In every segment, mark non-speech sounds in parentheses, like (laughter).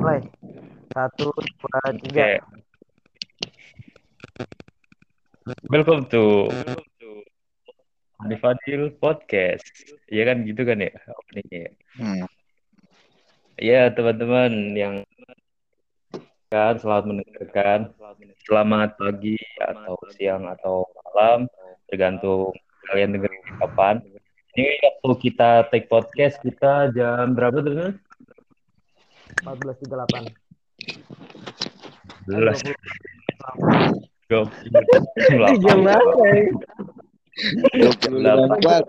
mulai satu dua tiga Oke. Welcome to The Fadil Podcast. Iya kan gitu kan ya openingnya. ya? Hmm. Ya teman-teman yang kan selamat mendengarkan. Selamat pagi atau siang atau malam tergantung kalian dengerin kapan. Ini waktu kita take podcast kita jam berapa tuh? Empat belas tiga delapan Belas. Ini jam berapa ya? 24.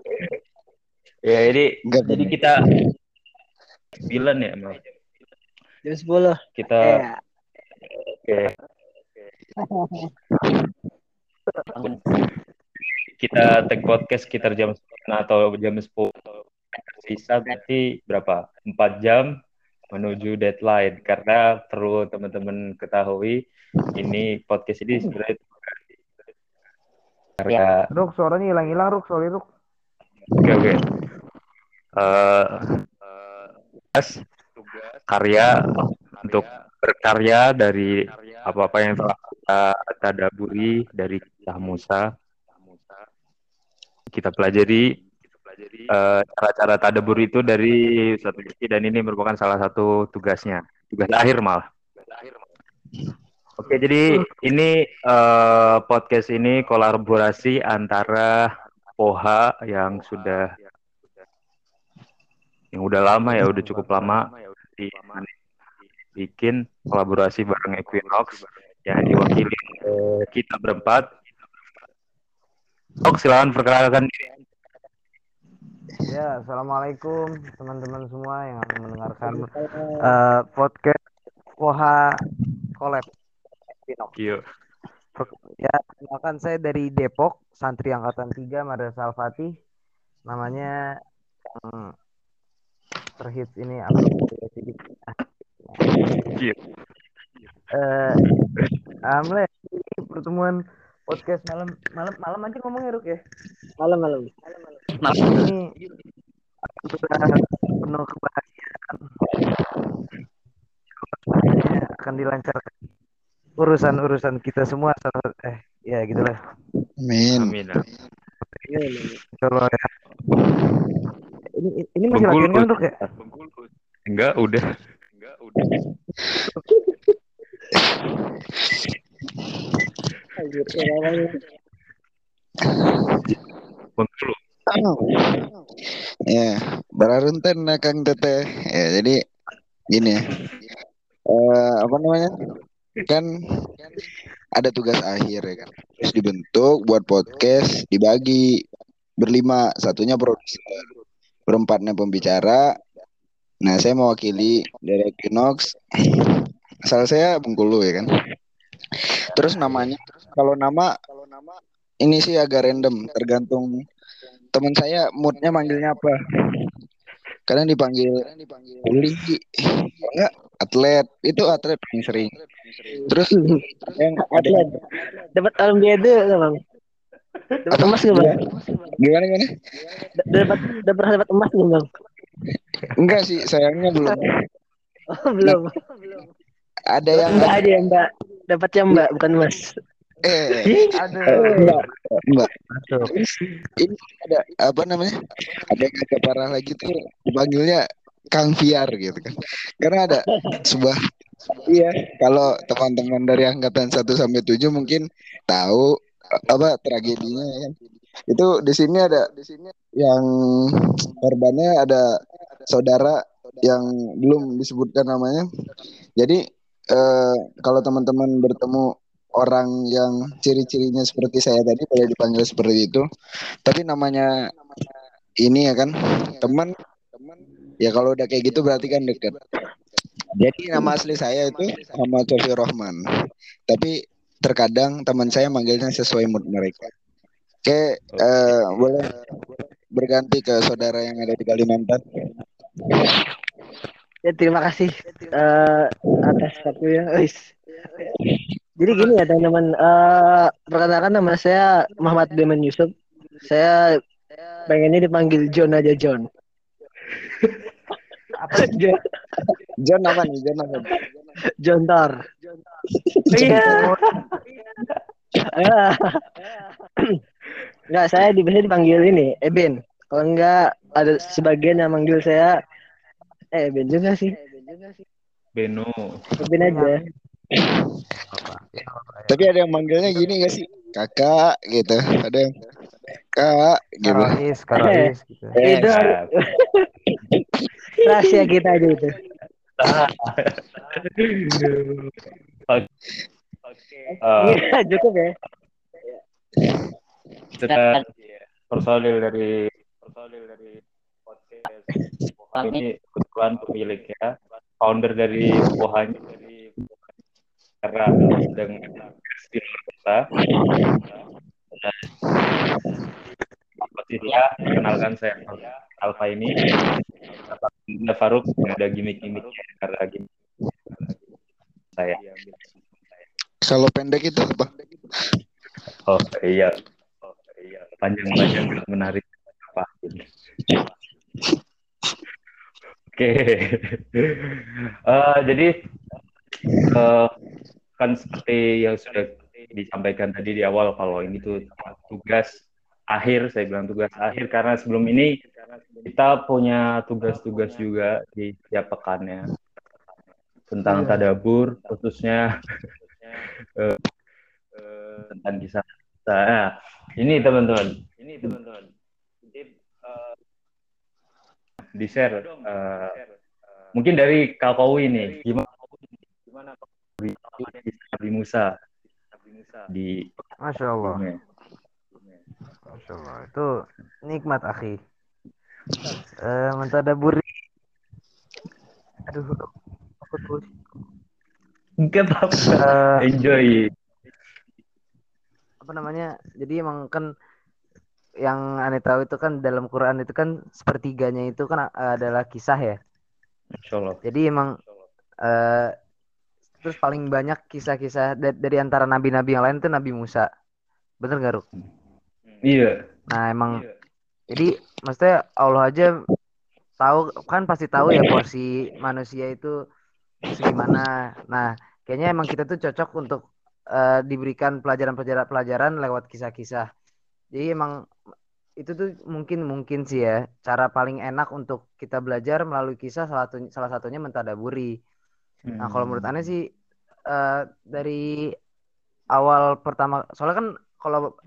Ya ini Enggak, jadi kita sembilan ya, Mal. Jam 10. Kita Ya. oke. Kita take podcast sekitar jam 9 atau jam 10 sisa berarti berapa? 4 jam menuju deadline. Karena perlu teman-teman ketahui ini podcast ini sebenarnya karya Ruk suaranya hilang hilang Ruk. Sorry Ruk. Oke oke. Eh, tugas karya untuk berkarya dari apa-apa yang telah kita tadaburi dari kisah Musa. Kita pelajari eh, cara-cara tadabur itu dari satu sisi dan ini merupakan salah satu tugasnya. Tugas akhir malah. Oke, jadi ini eh, podcast ini kolaborasi antara Poha yang sudah yang udah lama ya, udah cukup lama di bikin kolaborasi bareng Equinox yang diwakili kita berempat. Oh, silakan perkenalkan diri. Ya assalamualaikum teman-teman semua yang mendengarkan eh, podcast Koha Collab. Ya kenalkan saya dari Depok santri angkatan 3 Madrasah Al-Fatih. Namanya yang terhits ini apa? Iya. eh Amle ini pertemuan podcast malam malam malam aja ngomongnya Ruk ya? Malam-malam. ini sudah penuh kebahagiaan. Semuanya akan dilancarkan. Urusan-urusan kita semua eh ya gitulah. Amin. Amin. kalau ya. Ini ini masih latihan kan Ruk ya? Enggak, udah. Anjir, ya, (laughs) Ya, berarunten nah Kang Teteh. Ya, jadi gini ya. Eh, apa namanya? Kan ada tugas akhir ya kan. Terus dibentuk buat podcast, dibagi berlima, satunya produser, berempatnya pembicara. Nah, saya mewakili dari Equinox. Asal saya Bengkulu ya kan. Terus namanya kalau nama ini sih agak random, tergantung teman saya moodnya manggilnya apa. Kadang dipanggil kuli, kalau enggak atlet, itu atlet paling sering. Terus yang ada Atlet. Dapat olimpiade nggak bang? Dapat emas nggak bang? gimana gimana? Dapat dapat pernah dapat emas nggak bang? Enggak sih, sayangnya belum. Oh, belum. Ada yang Mbak aja mbak. Dapatnya mbak bukan emas. Eh aduh masuk Ini ada apa namanya? Ada yang agak parah lagi tuh dipanggilnya Kang Fiar gitu kan. Karena ada sebuah iya, kalau teman-teman dari angkatan 1 sampai 7 mungkin tahu apa tragedinya ya kan. Itu di sini ada di sini yang korbannya ada saudara yang belum disebutkan namanya. Jadi eh, kalau teman-teman bertemu orang yang ciri-cirinya seperti saya tadi boleh dipanggil seperti itu. Tapi namanya ini ya kan teman ya kalau udah kayak gitu berarti kan dekat. Jadi nama asli saya itu Muhammad Sofi Rohman. Tapi terkadang teman saya manggilnya sesuai mood mereka. Oke, eh, boleh berganti ke saudara yang ada di Kalimantan. Ya terima kasih eh, atas waktunya. Jadi gini ya teman-teman. Eh, perkenalkan nama saya Muhammad Demen Yusuf. Saya pengennya dipanggil John aja John. (laughs) apa Jo- John apa nih? John apa? nih? Jontor. Iya. (clears throat) Ah. Enggak, saya di biasanya dipanggil ini, Eben. Kalau enggak ada sebagian yang manggil saya eh Eben juga sih. Beno. Eben aja. apa ya, apa ya. Tapi ada yang manggilnya gini gak sih? Kakak gitu. Ada yang kak gitu. Karois, Karois gitu. Eh, Itu (laughs) rahasia kita aja itu. eh, Iya, cukup ya. kita personil dari personil dari podcast ini kebetulan pemiliknya founder dari Pohanya dari karena dengan di luar kota. Posisinya kenalkan saya Alfa ini ada Faruk nggak ada gimmick-gimmicknya karena gimmick saya. Kalau pendek itu apa? oh iya. Oh iya panjang-panjang nggak menarik. Apa? Oke, (laughs) Eh, jadi eh, kan seperti yang sudah disampaikan tadi di awal kalau ini tuh tugas akhir, saya bilang tugas akhir karena sebelum ini kita punya tugas-tugas juga di setiap pekannya. Tentang tadabur, khususnya eh, tentang kisah. Nah, ini teman-teman, ini teman-teman, di share eh, mungkin dari Kak Kowi nih gimana gimana di Nabi Musa di Masya Allah, Masya Allah. Itu nikmat akhi. Eh, mentadaburi. Aduh, aku tuh. Enggak apa-apa Eh, enjoy apa namanya? Jadi emang kan yang aneh tahu itu kan dalam Quran itu kan sepertiganya itu kan adalah kisah ya. Insya Allah Jadi emang eh terus paling banyak kisah-kisah da- dari antara nabi-nabi yang lain itu Nabi Musa. Bener gak, Ruk? iya Nah, emang jadi maksudnya Allah aja tahu kan pasti tahu ya porsi manusia itu segimana. Nah, kayaknya emang kita tuh cocok untuk eh, diberikan pelajaran-pelajaran pelajaran lewat kisah-kisah. Jadi emang itu tuh mungkin mungkin sih ya cara paling enak untuk kita belajar melalui kisah salah satu salah satunya mentadaburi. Nah, kalau menurut aneh sih eh, dari awal pertama soalnya kan kalau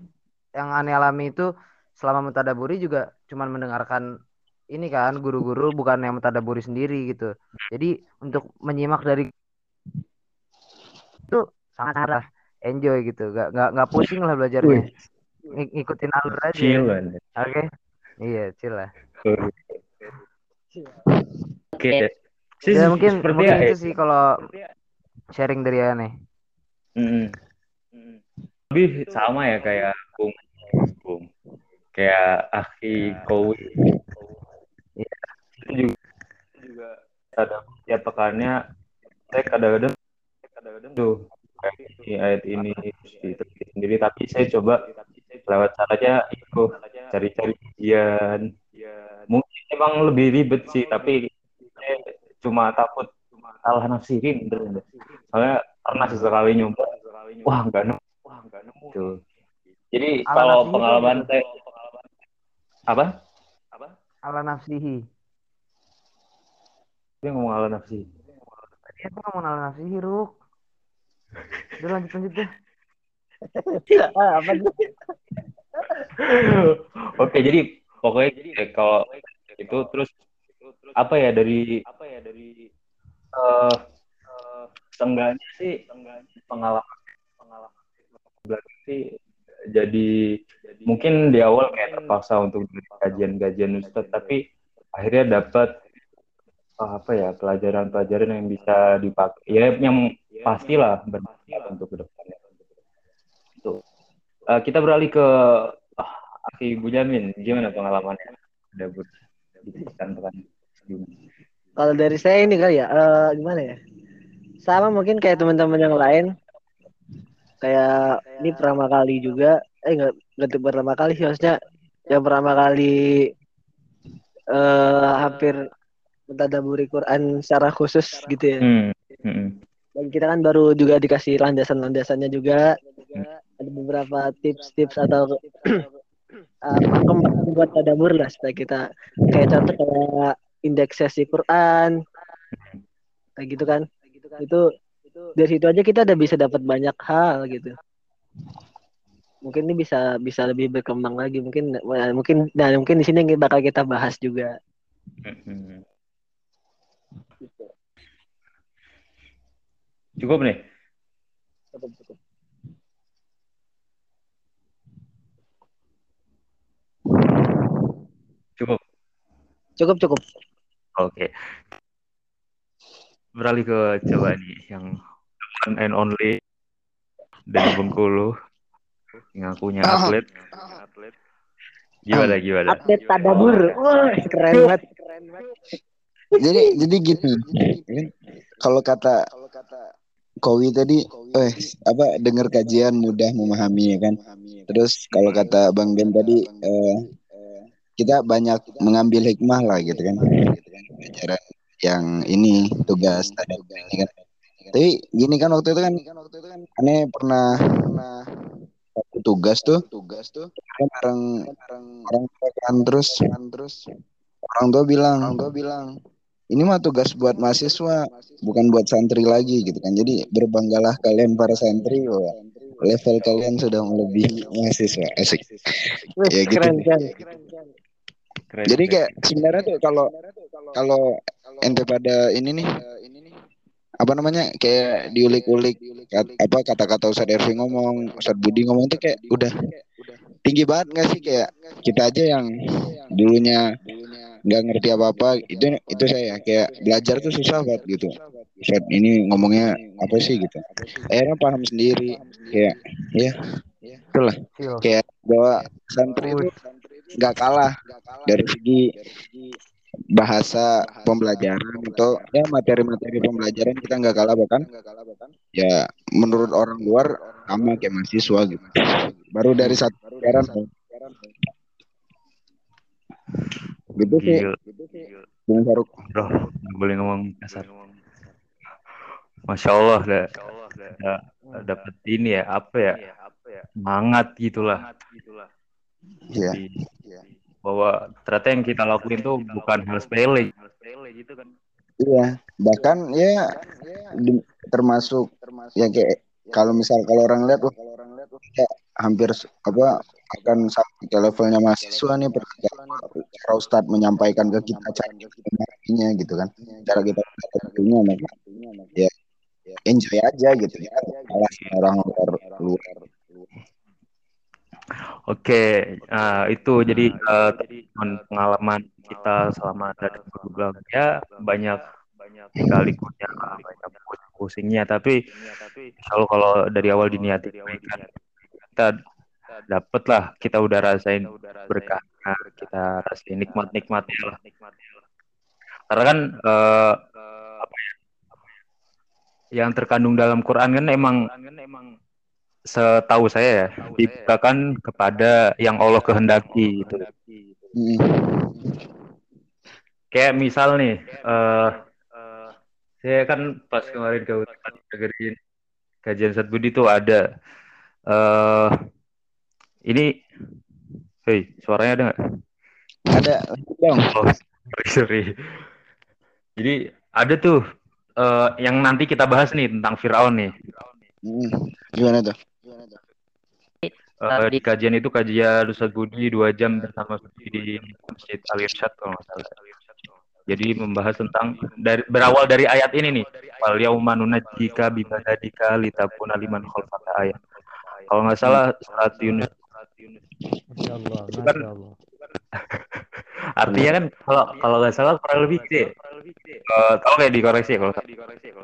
yang aneh alami itu selama mentadaburi juga cuman mendengarkan ini kan guru-guru bukan yang mentadaburi sendiri gitu. Jadi untuk menyimak dari itu sangat enjoy gitu. Gak nggak nggak pusing lah belajarnya. Ng- ngikutin alur aja. chill Oke. Iya, chill lah. oke Sih, Ya mungkin seperti mungkin ya, itu sih kalau sharing dari aneh. Mm. Lebih sama ya kayak Bung, Bung. Kayak Aki Kowi. Iya. Itu juga, juga ada tiap pekannya saya kadang-kadang kadang-kadang tuh kayak ini ayat ini diteliti sendiri tapi saya coba lewat caranya itu cari-cari kajian mungkin emang lebih ribet sih tapi saya cuma takut salah nafsirin bener soalnya pernah sesekali nyoba wah nggak nemu wah nggak nemu Tuh. jadi Ala kalau nafsihi pengalaman saya apa Ala nafsihi. dia ngomong ala nafsi Tadi aku ngomong ala nafsihi, Ruk. Udah lanjut lanjut deh. Ah, apa? Oke, jadi pokoknya jadi kalau itu terus apa ya dari apa ya dari eh seenggaknya sih pengalaman pengalaman belajar sih jadi mungkin di awal kayak terpaksa untuk kajian-kajian Ustadz tapi akhirnya dapat eh, apa ya pelajaran-pelajaran yang bisa dipakai. Ya yang pastilah bermanfaat untuk ke depannya itu Eh, kita beralih ke ah, Aki Bujamin. Gimana pengalamannya? Ada ber di gimana? Kalau dari saya ini kali ya, eh, gimana ya? Sama mungkin kayak teman-teman yang lain. Kayak ini pertama kali juga, eh nggak nggak tuh pertama kali sih maksudnya yang pertama kali eh hampir mentadaburi Quran secara khusus gitu ya. Hmm. Hmm. Dan kita kan baru juga dikasih landasan-landasannya juga. Ada beberapa tips-tips atau (clears throat) uh, buat tadabur lah supaya kita kayak contoh kayak indeks sesi Quran kayak gitu kan. Itu dari situ aja kita udah bisa dapat banyak hal gitu. Mungkin ini bisa bisa lebih berkembang lagi mungkin mungkin dan mungkin di sini bakal kita bahas juga. Hmm. Cukup nih. Cukup, cukup. Cukup. Cukup, cukup. Oke. Beralih ke coba nih yang one and only dari Bengkulu yang akunya atlet. Gimana gimana? Atlet tadabur. Wah, keren banget. Keren banget. Jadi jadi gitu. Kalau kata Kowi tadi, eh apa dengar kajian mudah memahami ya kan. Terus kalau kata Bang Ben tadi, eh, kita banyak mengambil hikmah lah gitu kan. Pelajaran yang ini tugas tadi ini kan. Tapi gini kan waktu itu kan, aneh pernah pernah satu tugas tuh, tugas tuh bareng orang tua kan terus terus orang tua bilang, orang tua bilang ini mah tugas buat mahasiswa bukan buat santri lagi gitu kan jadi berbanggalah kalian para santri bahwa level kalian sudah melebihi mahasiswa asik ya gitu Keren, keren. Keren, jadi keren. kayak sebenarnya tuh kalau kalau ente pada ini nih apa namanya kayak diulik-ulik kat- apa kata-kata Ustadz Ervi ngomong Ustadz Budi ngomong tuh kayak udah tinggi banget nggak sih? Kayak kita aja yang dulunya nggak ngerti apa-apa itu itu saya kayak belajar tuh susah banget gitu. Ustadz ini ngomongnya apa sih gitu? Akhirnya paham sendiri kayak ya itulah. Feel. kayak bahwa santri itu nggak kalah dari segi bahasa pembelajaran atau ya materi-materi pembelajaran kita nggak kalah bahkan. Ya menurut orang luar sama kayak mahasiswa gitu. Baru dari satu pelajaran gitu sih. Gila. Bung Faruk. Bro, nggak boleh ngomong kasar. Masya Allah, dah, dah, dapet ini ya, apa ya, semangat gitulah. Iya. Jadi, bahwa ternyata yang kita lakuin tuh bukan hal sepele. Iya, bahkan ya di- termasuk ya kayak kalau misal kalau orang lihat wah ya, hampir apa akan sampai ke levelnya mahasiswa nih per- cara Ustadz menyampaikan ke kita cara kita gitu kan cara kita maka ya enjoy aja gitu ya kalah orang luar Oke, nah, itu jadi eh, teman pengalaman kita selama ada di program ya banyak banyak liku-likunya, banyak pusing-pusingnya, tapi kalau kalau dari awal diniati kebaikan, kita dapet lah, kita udah rasain berkahnya, kita rasain nikmat-nikmatnya lah. Karena kan eh, apa ya, yang terkandung dalam Quran kan emang setahu saya ya dibukakan kepada yang Allah kehendaki gitu. Mm. Kayak misal nih, eh saya kan pas kemarin ke dengerin kajian Ustadz Budi tuh ada eh ini, hei suaranya ada nggak? ada dong Oh, sorry, sorry. Jadi ada tuh eh, yang nanti kita bahas nih tentang Firaun nih. Mm. gimana tuh Eh, di kajian itu kajian Ustadz Budi dua jam bersama di Masjid Al Irsyad kalau nggak salah. Jadi membahas tentang dari berawal dari ayat ini nih. Wal yauma nunajjika bibadadika litakuna liman khalfaka ayat. Kalau nggak salah surat Yunus. Masya Allah, Itu kan- Masya Allah. (laughs) Artinya kan kalau kalau nggak salah kurang lebih sih. Eh, Oke dikoreksi ya kalau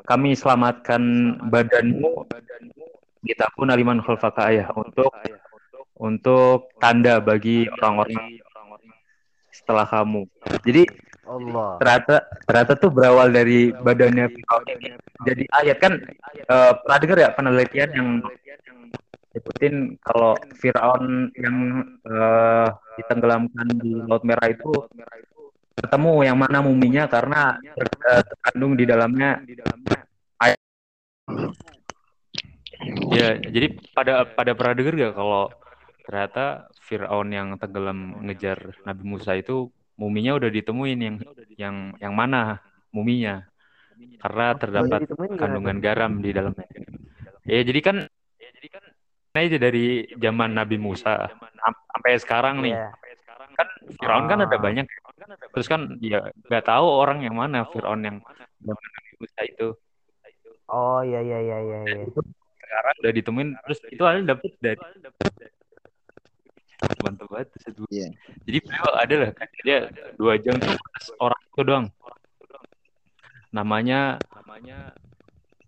kami selamatkan badanmu litakuna liman khalfaka ayat untuk untuk tanda bagi orang-orang setelah kamu. Jadi Allah. ternyata ternyata tuh berawal dari badannya Firaun ini jadi ayat kan eh, pernah dengar ya penelitian yang nyebutin kalau Firaun yang eh, ditenggelamkan di Laut Merah itu ketemu yang mana muminya karena ter- eh, terkandung di dalamnya air. Ya, jadi pada pada pernah dengar gak kalau ternyata Fir'aun yang tenggelam ngejar Nabi Musa itu muminya udah ditemuin yang yang yang mana muminya karena terdapat kandungan garam di dalamnya. Ya jadi kan nah itu dari zaman Nabi Musa sam- sampai sekarang nih Iya. kan Firaun kan ada Ah. banyak terus kan ya nggak tahu orang yang mana Firaun yang zaman Nabi Musa itu Oh iya iya iya iya. iya. Sekarang udah ditemuin terus itu ada dapet dari mantap banget satu Iya. jadi beliau ada lah kan dia dua jam tuh orang itu doang. Namanya namanya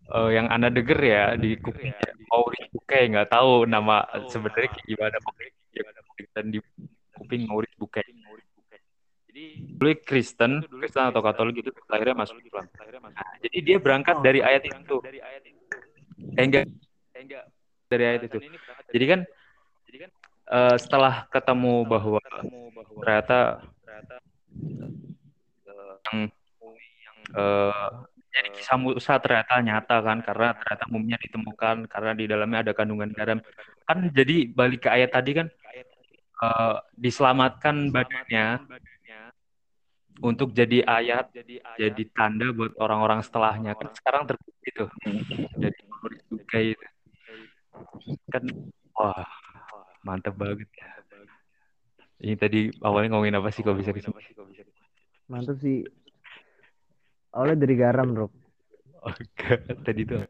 eh, yang anda denger ya di kuping Maurice Bukai nggak tahu nama sebenarnya kayak gimana pokoknya ya, dan di kuping Maurice Bukai jadi dulu Kristen Kristen atau Katolik itu akhirnya masuk Islam. Nah, jadi dia berangkat dari ayat itu. eh enggak eh, enggak dari ayat itu. Jadi kan eh, setelah ketemu bahwa ternyata yang eh, jadi kisah Musa ternyata nyata kan karena ternyata muminya ditemukan karena di dalamnya ada kandungan garam. Kan jadi balik ke ayat tadi kan eh, diselamatkan badannya untuk jadi ayat jadi tanda buat orang-orang setelahnya. Kan sekarang terbukti tuh. jadi juga itu kan wah mantep banget ya ini tadi awalnya ngomongin apa sih kok bisa ke sini Mantap sih. Awalnya dari garam, Bro. oh, (laughs) enggak. tadi tuh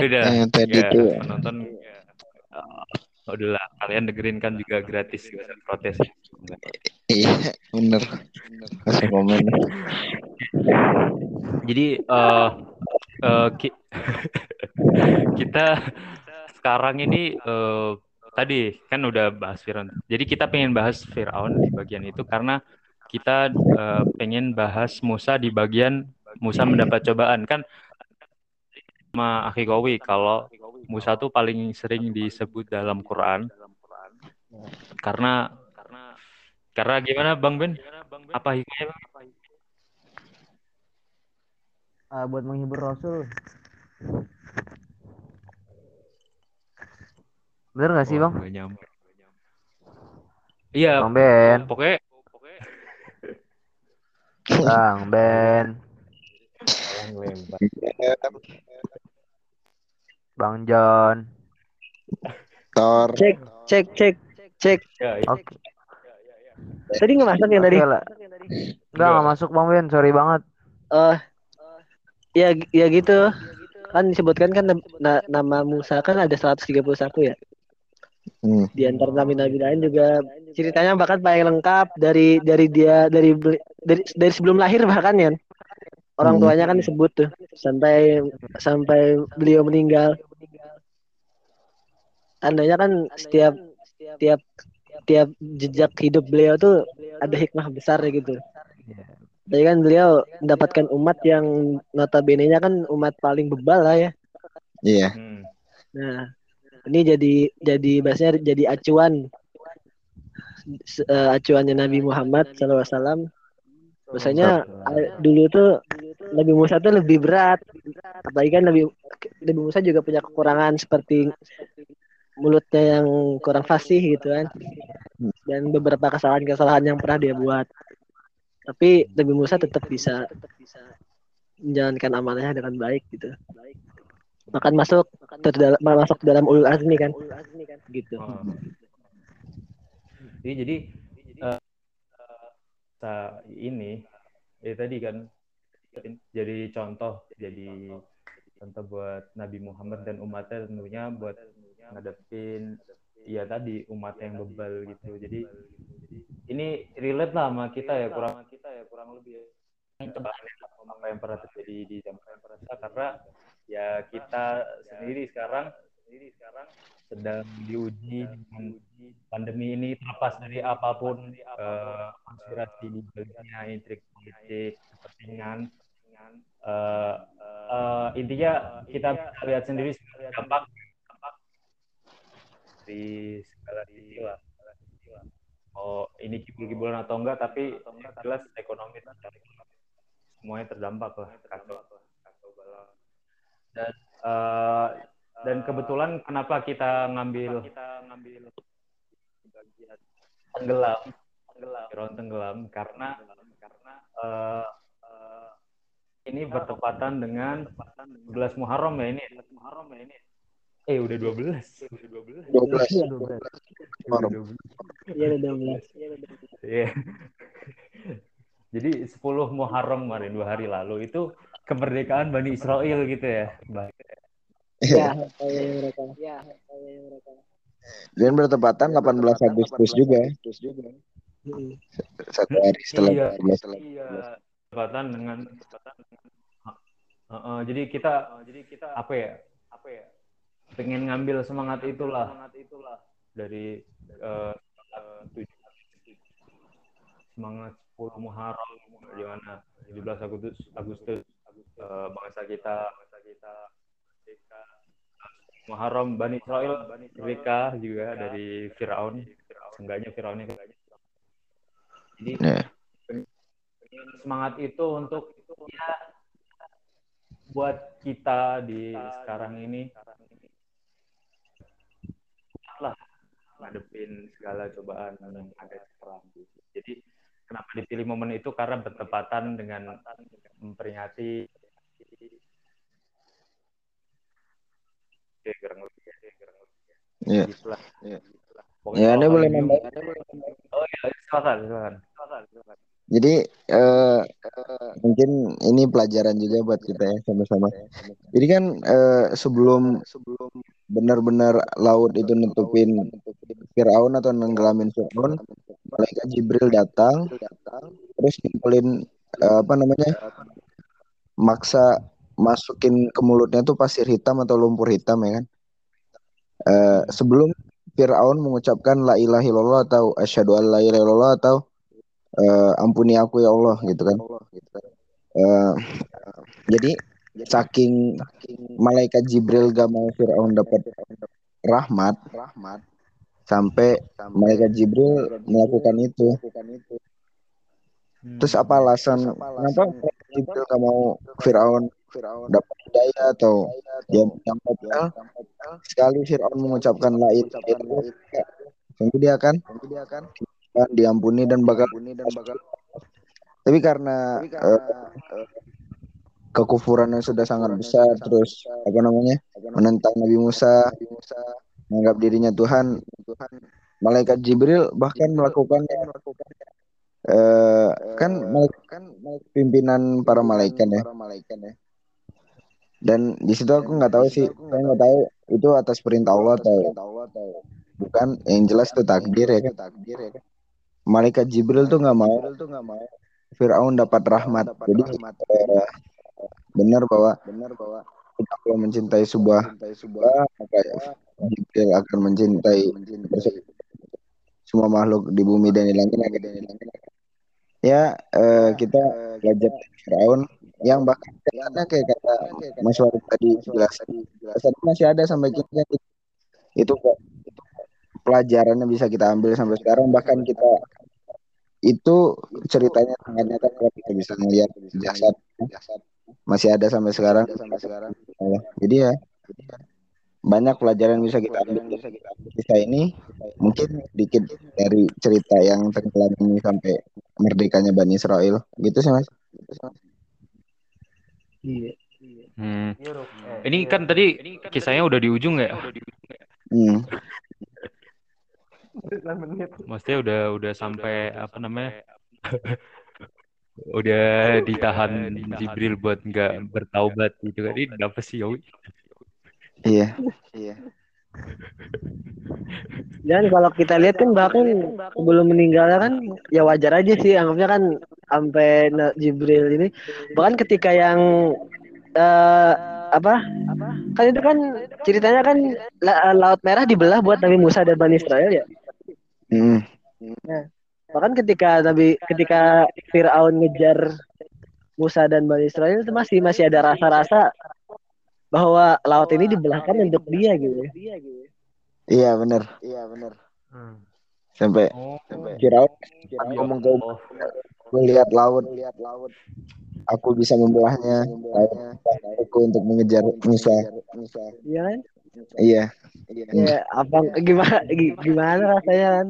udah Nah, yang tadi ya, tuh penonton uh, udahlah kalian dengerin kan juga gratis gak usah protes iya bener. Masa komen. jadi eh eh, ki- (laughs) kita sekarang ini eh, tadi kan udah bahas Firaun. Jadi kita pengen bahas Firaun di bagian itu karena kita eh, pengen bahas Musa di bagian Musa mendapat cobaan kan sama Akhi Kowi kalau Musa tuh paling sering disebut dalam Quran karena karena gimana Bang Ben? Apa hikmahnya? Ah, buat menghibur Rasul. Bener gak sih, Wah, Bang? nggak nyampe. Iya, Bang Ben. pokoknya Bang Ben. Bang John. Tor. Cek, cek, cek, cek. ya, ya. Oke. Tadi nggak masuk yang tadi? Enggak, enggak masuk Bang Ben. Sorry banget. Oh, ya, ya gitu. Kan disebutkan kan na- nama Musa kan ada 131 ya. Hmm. Di antara nabi-nabi lain juga ceritanya bahkan paling lengkap dari dari dia dari dari dari sebelum lahir bahkan ya. Orang Hmm. tuanya kan disebut tuh sampai sampai beliau meninggal. Tandanya kan setiap tiap tiap jejak hidup beliau tuh ada hikmah besar gitu. Jadi kan beliau mendapatkan umat yang notabene-nya kan umat paling bebal lah ya. Iya. Hmm. Nah, ini jadi jadi bahasanya jadi acuan eh, acuannya Nabi Muhammad SAW. Biasanya dulu tuh Nabi Musa tuh lebih berat. Apalagi kan Nabi Nabi Musa juga punya kekurangan seperti mulutnya yang kurang fasih gitu kan. Dan beberapa kesalahan-kesalahan yang pernah dia buat. Tapi Nabi Musa tetap bisa menjalankan amanahnya dengan baik gitu. Bahkan masuk terdalam, masuk dalam ulul azmi kan. Gitu. Oh. Jadi jadi eh, sa- ini ya tadi kan jadi contoh jadi contoh buat Nabi Muhammad dan umatnya tentunya buat ngadepin ya tadi umat yang bebal gitu. Jadi ini relate lah sama kita ya kurang kita ya kurang lebih ya. Apa yang pernah terjadi di zaman kita karena ya kita sendiri sekarang sendiri sekarang sedang diuji dengan pandemi ini terlepas dari apa pun eh, konspirasi di baliknya intrik politik kepentingan eh, eh, intinya kita bisa lihat sendiri dampak dampak di segala sisi lah oh ini kibul-kibulan atau enggak tapi yang jelas ekonomi semuanya terdampak lah kacau. Dan eh, dan kebetulan kenapa kita ngambil kita ngambil tenggelam tenggelam Firaun tenggelam? Karena karena eh, ini bertepatan dengan 11 Muharram ya ini 11 Muharram ya ini eh udah 12 udah 12 12 Udah 12. Iya udah 12. Iya. Jadi 10 Muharram kemarin dua hari lalu itu kemerdekaan Bani Israel gitu ya. Bah- Ya, saya mereka. Ya, saya mereka. Dan bertepatan 18 Agustus juga. Mm. Satu hari setelah Iya. 14. Iya. Bertepatan dengan Heeh, jadi kita jadi kita apa ya? Apa ya? Pengen ngambil semangat itulah. Semangat itulah dari eh, eh, semangat 10 Muharram gimana 17 Agustus Agustus eh, bangsa kita bangsa kita. Muharram Bani Israel merdeka juga dari Firaun seenggaknya Firaunnya jadi Ya. semangat itu untuk ya buat kita di sekarang ini lah ngadepin segala cobaan yang ada sekarang. Jadi kenapa dipilih momen itu karena bertepatan dengan memperingati Oke, kurang lebih ya, kurang lebih ya. Iya. Gitulah. Iya. Pokoknya Ya, ini boleh nambahin. Oh iya, silakan, silakan. Silakan, silakan. Jadi eh, mungkin ini pelajaran juga buat kita ya sama-sama. Jadi kan eh, sebelum sebelum benar-benar laut itu nutupin Firaun atau nenggelamin Firaun, malaikat Jibril datang, terus ngumpulin eh, apa namanya, maksa masukin ke mulutnya tuh pasir hitam atau lumpur hitam ya kan. Eh, sebelum Firaun mengucapkan la ilaha illallah atau asyhadu an la ilaha illallah atau eh, ampuni aku ya Allah gitu kan. Eh, jadi saking malaikat Jibril gak mau Firaun dapat rahmat, sampai malaikat Jibril melakukan itu. Terus apa alasan kenapa Jibril gak mau Firaun dapat hidayah atau dia dapat sekali Firaun mengucapkan la ilaha illallah tentu dia akan akan diampuni dan bakal tapi karena eh, kekufuran yang sudah sangat besar terus apa namanya menentang Nabi Musa menganggap dirinya Tuhan. Malaikat Jibril bahkan melakukan eh, kan malaikat pimpinan para malaikat ya. dan di situ aku nggak tahu sih saya nggak tahu itu atas perintah Allah atau bukan. Yang jelas itu takdir ya kan? malaikat Jibril tuh nggak mau Firaun dapat rahmat. jadi eh, benar bahwa kita kalau mencintai sebuah sebuah maka Jibril akan mencintai semua makhluk di bumi dan di langit. Ya eh, kita belajar Firaun yang bahkan katanya kayak kata Mas Warid tadi jelas. Tadi masih ada sampai kan itu kok pelajarannya bisa kita ambil sampai sekarang. Bahkan kita itu ceritanya sangat nyata kalau kita bisa melihat jasad. Masih ada sampai sekarang. Ya, jadi ya banyak pelajaran yang bisa kita ambil dari kisah ini mungkin sedikit dari cerita yang tenggelam ini sampai merdekanya Bani Israel gitu sih mas Iya. Hmm. Ini kan tadi kisahnya udah di ujung ya? hmm. Maksudnya udah udah sampai apa namanya? (laughs) udah ditahan Jibril buat nggak bertaubat gitu kan. Ini apa sih Yowi? Iya. (laughs) Dan kalau kita lihat kan bahkan sebelum meninggalnya kan ya wajar aja sih anggapnya kan sampai Jibril ini. Bahkan ketika yang eh apa? Kan itu kan ceritanya kan La- Laut Merah dibelah buat Nabi Musa dan Bani Israel ya? Hmm. bahkan ketika Nabi ketika Firaun ngejar Musa dan Bani Israel itu masih masih ada rasa-rasa bahwa laut ini dibelahkan untuk dia gitu iya benar Hmm. Sampai Oh, Firaun iya. ngomong ke Oh, gue lihat laut, aku bisa membelahnya. Aku untuk mengejar Musa. Iya kan? Iya. Ya, abang gimana gi- gimana rasanya kan?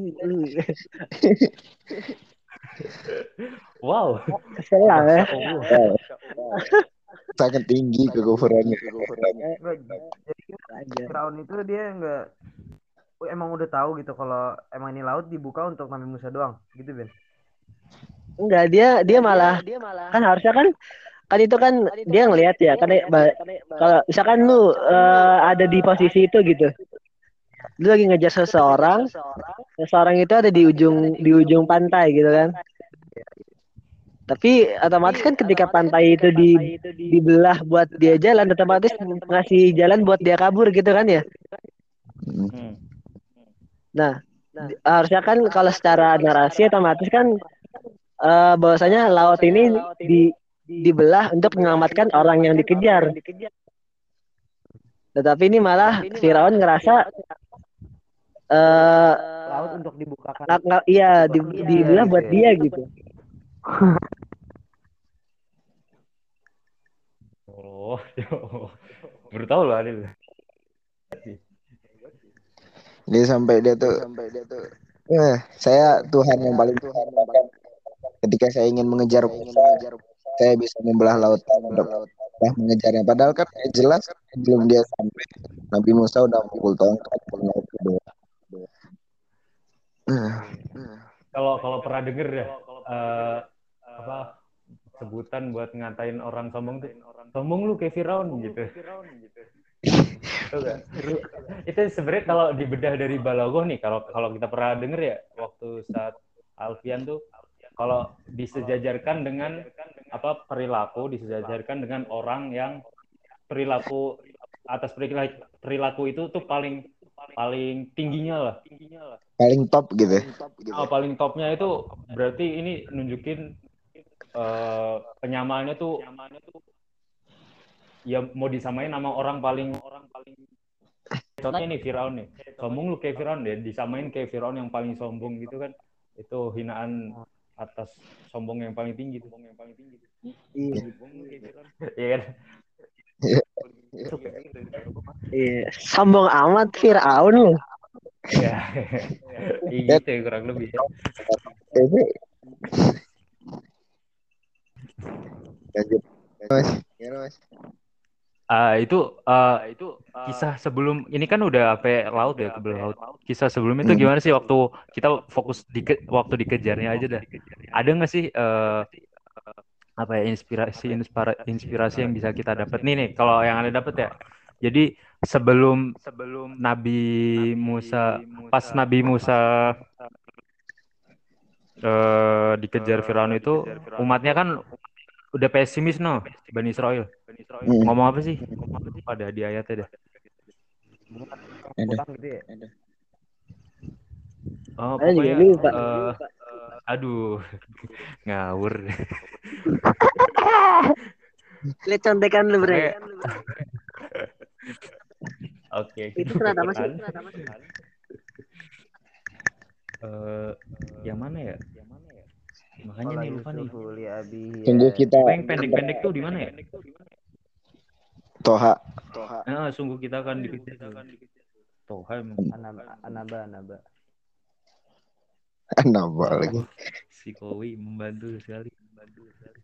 Wow. Kesel lah ya. Sangat tinggi kekufurannya. Nggak, jadi. Firaun itu dia nggak oh, emang udah tahu gitu kalau emang ini laut dibuka untuk Nabi Musa doang gitu Ben Enggak, dia dia malah kan harusnya kan kan itu kan dia ngelihat ya kan ba- kalau misalkan lu eh, ada di posisi itu gitu. Lu lagi ngejar seseorang, seseorang itu ada di ujung di ujung pantai gitu kan. Tapi otomatis kan ketika pantai itu di dibelah buat dia jalan, otomatis ngasih jalan buat dia kabur gitu kan ya. Hmm. Nah, harusnya kan kalau secara narasi otomatis kan eh, bahwasanya laut ini di dibelah untuk menyelamatkan orang yang dikejar. Tetapi ini malah Firaun ngerasa eh laut untuk dibukakan iya di, dibelah buat dia gitu. Oh, (laughs) baru tahu loh Adil. Dia sampai dia tuh eh, saya Tuhan yang paling Tuhan ketika saya ingin mengejar Musa, saya bisa membelah lautan untuk lah mengejarnya. Padahal kan jelas belum dia sampai Nabi Musa udah pukul tongkat laut kedua. Kalau kalau pernah denger ya eh, apa sebutan buat ngatain orang sombong tuh sombong lu kayak Firaun gitu. Nggak? itu sebenarnya kalau dibedah dari balagoh nih kalau kalau kita pernah denger ya waktu saat Alfian tuh kalau disejajarkan dengan apa perilaku disejajarkan dengan orang yang perilaku atas perilaku perilaku itu tuh paling paling tingginya lah. Paling top gitu. Oh, paling topnya itu berarti ini nunjukin eh, penyamaannya tuh ya mau disamain sama orang paling orang paling contohnya nih Firaun nih. Sombong lu kayak Firaun deh disamain kayak Firaun yang paling sombong gitu kan. Itu hinaan atas sombong yang paling tinggi sombong yang paling tinggi. Iya. Sombong lu kayak Firaun. (laughs) Iya kan Iya. Sombong amat Firaun lu. Iya. (laughs) Iya gitu ya kurang lebih ya. Ini lanjut. Mas, gimana, Mas? Ah itu ah, itu kisah sebelum ini kan udah sampai laut ya ke laut. Kisah sebelum itu Hmm. gimana sih waktu kita fokus di waktu dikejarnya aja dah. Ada nggak sih eh, apa ya inspirasi inspira- inspirasi yang bisa kita dapat nih nih kalau yang anda dapat ya. Jadi sebelum sebelum Nabi Musa pas Nabi Musa eh, dikejar Firaun itu umatnya kan udah pesimis no Bani Israel. Hmm. Ngomong apa sih? Pada di ayatnya dah. Ada. ya Oh, pokoknya lupa. eh, aduh (laughs) ngawur. Lihat contekan lu, Bre. Oke, Itu kita surat apa sih? Eh, yang mana ya? Makanya nih lupa nih. Ya. kita Apa yang pendek-pendek tuh di mana ya? Toha. Ah, sungguh kita akan dikejar. Toha emang. Anaba, anaba, anaba. (laughs) Nambah lagi. Si Kowi membantu sekali. Membantu sekali.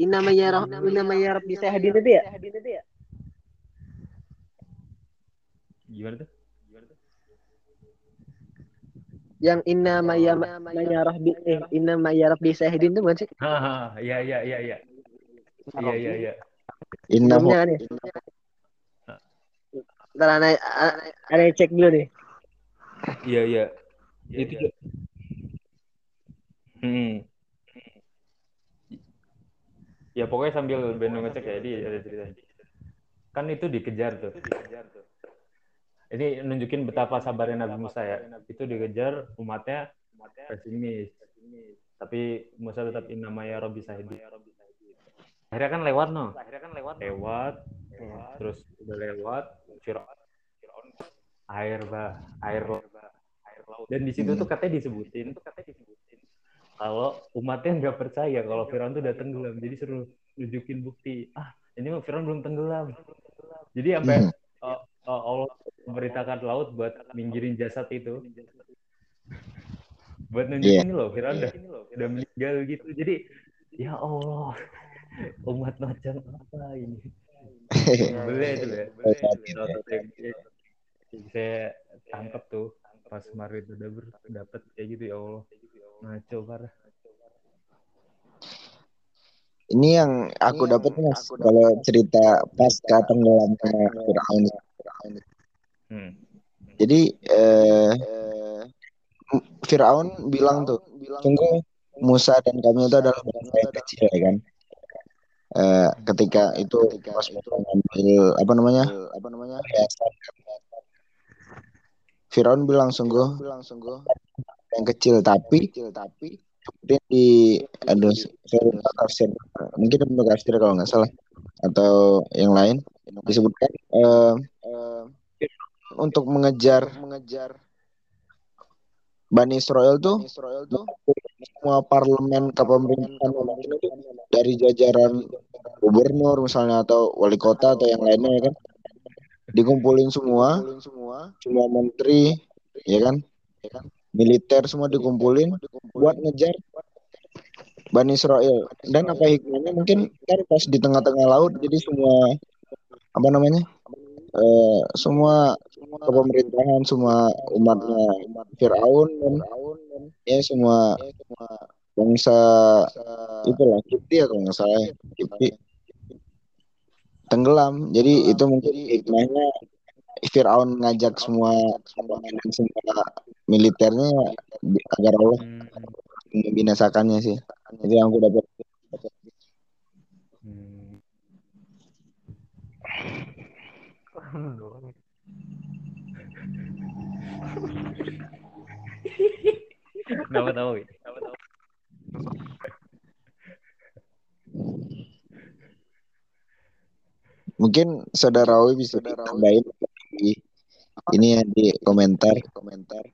Ini namanya Roh, ini namanya Rabbi Sahdin itu ya? Gimana tuh? Yang inna maya maya Rabbi eh inna maya Rabbi Sahdin itu bukan sih? Haha, iya iya iya iya. Iya iya iya. Inna ya? Ntar aneh, aneh cek dulu nih. Iya iya. Itu. Hmm. Ya pokoknya sambil Beno ngecek ya di ada cerita. Kan itu dikejar tuh. Ini nunjukin betapa sabarnya Nabi Musa ya. Itu dikejar umatnya pesimis. Tapi Musa tetap inamaya Robi Sahidi. Akhirnya kan lewat no. Akhirnya kan lewat. Lewat. Terus udah lewat. Firaun air bah air laut Dan di situ tuh katanya disebutin kalau umatnya nggak percaya kalau Firaun tuh udah tenggelam. Jadi suruh nunjukin bukti. Ah, ini mah Firaun belum tenggelam. Jadi sampai Hmm. uh, uh, Allah memerintahkan laut buat minggirin jasad itu. Buat nunjukin Iya. ini loh, Firaun udah, udah meninggal gitu. Jadi ya Allah, umat macam apa ini? Iya, Boleh iya, itu iya. ya. (laughs) Saya tangkap tuh pas kemarin udah dapet kayak gitu ya Allah. Ngaco parah. Ini yang aku dapat mas kalau cerita pasca tenggelamnya Firaun. Hmm. Jadi eh, Firaun bilang tuh, sungguh Musa dan kami itu adalah bangsa yang kecil ya kan. Eh, ketika itu pas mengambil apa namanya apa namanya. Firaun bilang sungguh yang kecil tapi kemudian di aduh tafsir mungkin Ibnu Katsir kalau nggak salah. Atau yang lain. Disebutkan eh, untuk mengejar Bani Israel tuh semua parlemen kepemerintahan dari jajaran gubernur misalnya atau wali kota atau yang lainnya ya kan? Dikumpulin semua semua. menteri ya kan militer semua dikumpulin buat ngejar Bani Israel. Dan apa hikmahnya? Mungkin kan pas di tengah-tengah laut jadi semua apa namanya eh, semua kepemerintahan semua umatnya Firaun dan ya semua bangsa itulah Kipti ya kalau nggak salah ya. Kipti. Tenggelam. Jadi itu mungkin hikmahnya Firaun ngajak semua pemain semua militernya agar Allah Hmm. membinasakannya sih itu yang aku dapat Hmm. Kenapa tahu? ya? mungkin saudara Awi bisa ditambahin di ini ya di komentar komentar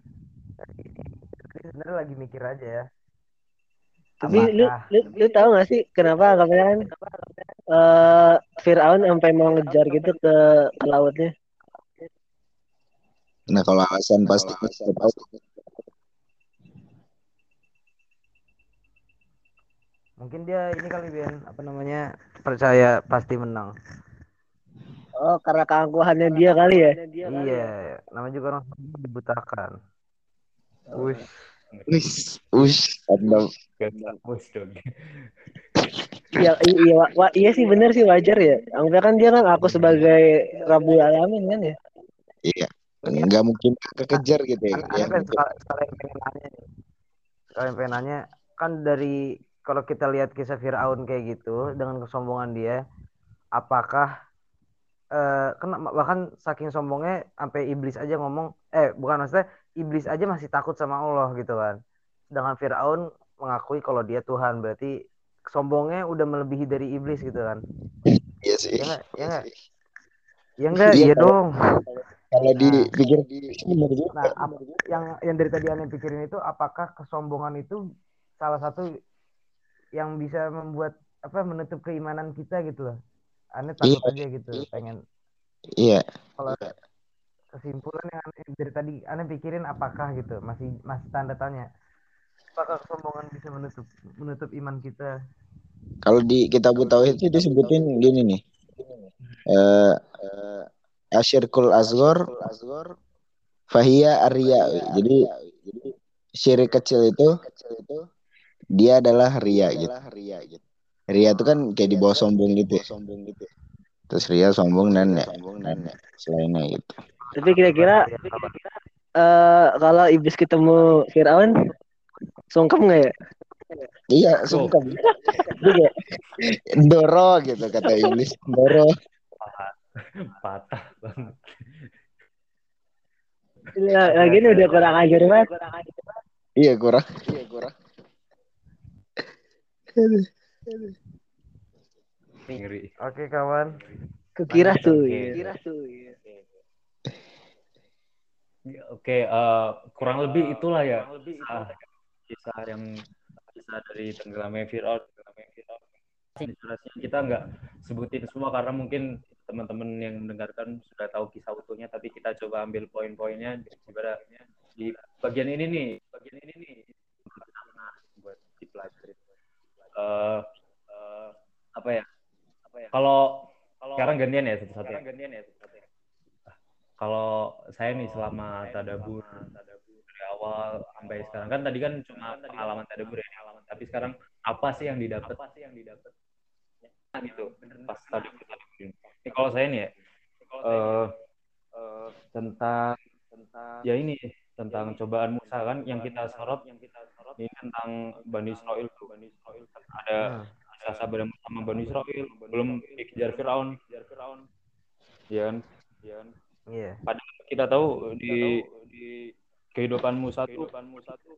Sebenarnya lagi mikir aja ya. Tapi lu, Apakah- lu, lu tahu gak sih kenapa kemarin eh Fir'aun sampai mau ngejar gitu ke, ke lautnya? nah kalau alasan pasti kita tahu Mungkin dia ini kali Ben, apa namanya? Percaya pasti menang. Oh, karena keangkuhannya dia kali ya? Iya, namanya juga orang dibutakan. Wush. Wis, wis, mantap. Gak kampus dong. Iya, iya, wa- wa- iya sih bener sih wajar ya. Anggapnya kan dia kan aku sebagai Rabbul Alamin kan ya. Iya, nggak mungkin kekejar gitu ya. Ya, Aneh kan sekal- sekalian pengen nanya. Sekalian pengen nanya, kan dari kalau kita lihat kisah Firaun kayak gitu dengan kesombongan dia, apakah eh kena bahkan saking sombongnya sampai iblis aja ngomong eh bukan maksudnya iblis aja masih takut sama Allah gitu kan. Sedangkan Firaun mengakui kalau dia Tuhan, berarti sombongnya udah melebihi dari iblis gitu kan. Iya sih. Ya enggak? Ya enggak? Ya enggak? Iya, Iya dong. Kalau Nah. dipikir bener juga. Nah, ap- yang yang dari tadi aneh pikirin itu apakah kesombongan itu salah satu yang bisa membuat apa menutup keimanan kita gitu loh. Aneh takut Iya. aja gitu, pengen Iya, kalau kesimpulan yang aneh dari tadi aneh pikirin apakah gitu, masih masih tanda tanya. Apakah kesombongan bisa menutup menutup iman kita? kalau di kitab tauhid itu disebutin gini nih. Eh asyirkul azgor fahia arya. Jadi syirik kecil itu dia adalah ria gitu. Ria itu kan kayak di bawah sombong gitu. ya. Terus ria sombong dan ya, selainnya gitu. Tapi kira-kira eh kalau iblis ketemu Fir'aun sungkem nggak ya? Iya, sungkem. Kayak, (laughs) Doro gitu kata iblis. Doro. Patah banget. Ya, lagi ini udah kurang ajar banget. Iya kurang. Iya kurang. (laughs) Ngeri. Oke kawan, Kukira tuh. Ya. Kukira tuh. ya. Oke, eh, kurang lebih itulah ya kisah, kisah yang kisah dari tenggelamnya Fir'aun. Jelasnya kita nggak sebutin semua karena mungkin teman-teman yang mendengarkan sudah tahu kisah utuhnya, tapi kita coba ambil poin-poinnya daripada di bagian ini nih, bagian ini nih buat dipelajari. Eh, eh, apa ya? Kalau sekarang gantian ya satu-satu. ya? Kalau saya nih selama tadabur dari awal sampai sekarang kan tadi kan cuma pengalaman tadabur ya. Tapi sekarang apa sih yang didapat? Apa sih yang didapat? gitu pas tadabur tadabur ini. Kalau saya nih ya eh, eh, tentang tentang ya ini tentang cobaan Musa kan yang kita sorot yang kita sorot ini tentang Bani Israel tuh. Bani Israel kan ada Nah, rasa sabar sama Bani Israel belum dikejar Firaun. Ya kan? Ya kan Iya. padahal kita tahu di di kehidupan Musa tuh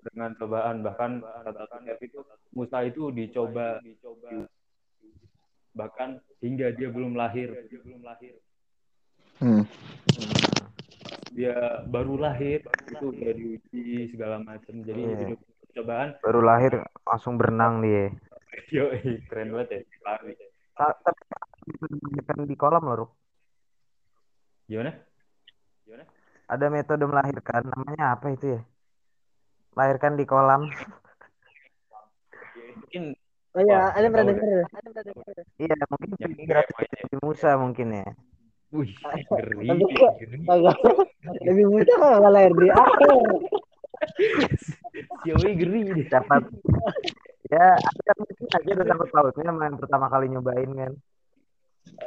dengan cobaan. Bahkan kata Alkitab itu Musa itu dicoba bahkan hingga dia belum lahir. Hmm. Dia baru lahir itu udah diuji segala macam jadi Iya. hidup percobaan Baru lahir langsung berenang dia. (laughs) yo keren banget ya lari Tapi kan di kolam loh, Ruk. gimana Ada metode melahirkan, namanya apa itu ya? Lahirkan di kolam. (laughs) mungkin Oh iya, Wah, ada pernah dengar. Iya, mungkin ya? dari Musa mungkin ya. Wih (laughs) ngeri lebih mudah kalau lahir di akhir. (laughs) si Owi ngeri deh. Dapat ya ada mungkin aja udah sangkut pautnya main pertama kali nyobain kan.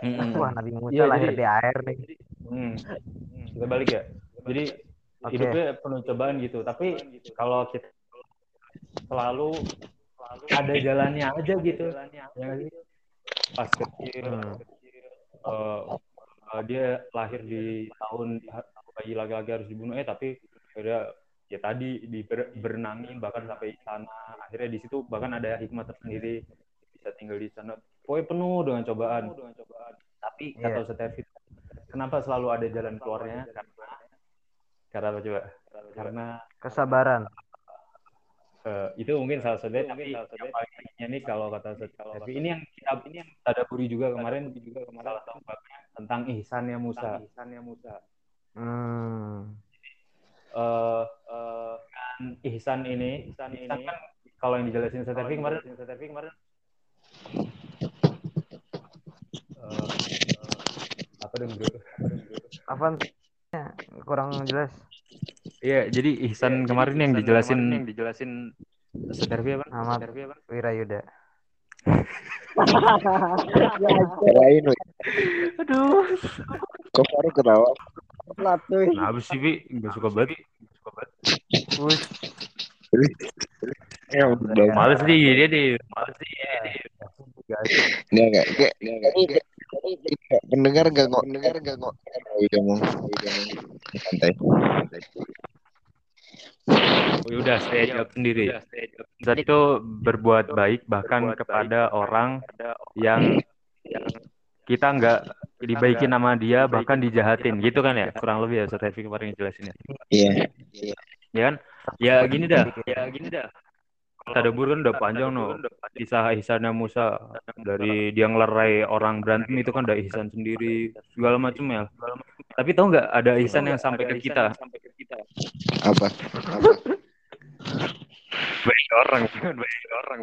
Mm-mm. Wah, Nabi Musa Iya, lahir jadi- di air nih. Hmm. Kita balik ya. Jadi Oke. hidupnya penuh cobaan gitu. Tapi kalau kita selalu ada jalannya aja gitu. Ya nggak sih? Pas kecil, Hmm. eh, eh, dia lahir di tahun bayi laki-laki harus dibunuh. Eh tapi akhirnya ya tadi di ber- berenangin bahkan sampai sana. Akhirnya di situ bahkan ada hikmah tersendiri. Bisa tinggal di sana. Pokoknya penuh dengan cobaan. Tapi Iya. kata Ustaz Tevfik kenapa selalu ada jalan keluarnya? Karena karena apa coba? Karena Kesabaran. eh, itu mungkin salah satunya tapi yang paling pentingnya nih kalau kata Ustaz ini yang kita ini yang tadaburi juga kemarin. juga kemarin. Salah satu tentang ihsannya Musa ihsannya Musa Hmm. eh eh, kan ihsan ini ihsan ini kan kalau yang dijelasin Ustaz Tevfik kemarin Ustaz Tevfik kemarin eh, apa dong bro Apaan? Kurang jelas. Iya, jadi ihsan kemarin yang dijelasin yang dijelasin Ustaz Tevfik apa? Ahmad Wirayuda. Kirain weh. Aduh. Kok baru ketawa? Plat tuh. Nah, abis sih, Bi? Nggak suka banget. Suka banget. Wush. Ya, udah. Males sih, dia deh. Males sih. Enggak enggak. Kayak kayak pendengar enggak kok. Pendengar enggak kok. Santai. Oh, udah, saya jawab sendiri. Saat itu berbuat baik bahkan kepada orang yang kita nggak dibaikin nama dia bahkan dijahatin. gitu kan ya? kurang lebih ya Ustaz Tevfik kemarin jelasin ya Iya. ya kan? Ya gini dah. Ya gini dah Tadabur kan udah panjang no kisah ihsannya Musa dari dia ngelerai orang berantem itu kan ada ihsan sendiri segala macam ya tapi tahu nggak ada ihsan yang sampai ke kita Apa? (laughs) baik orang baik orang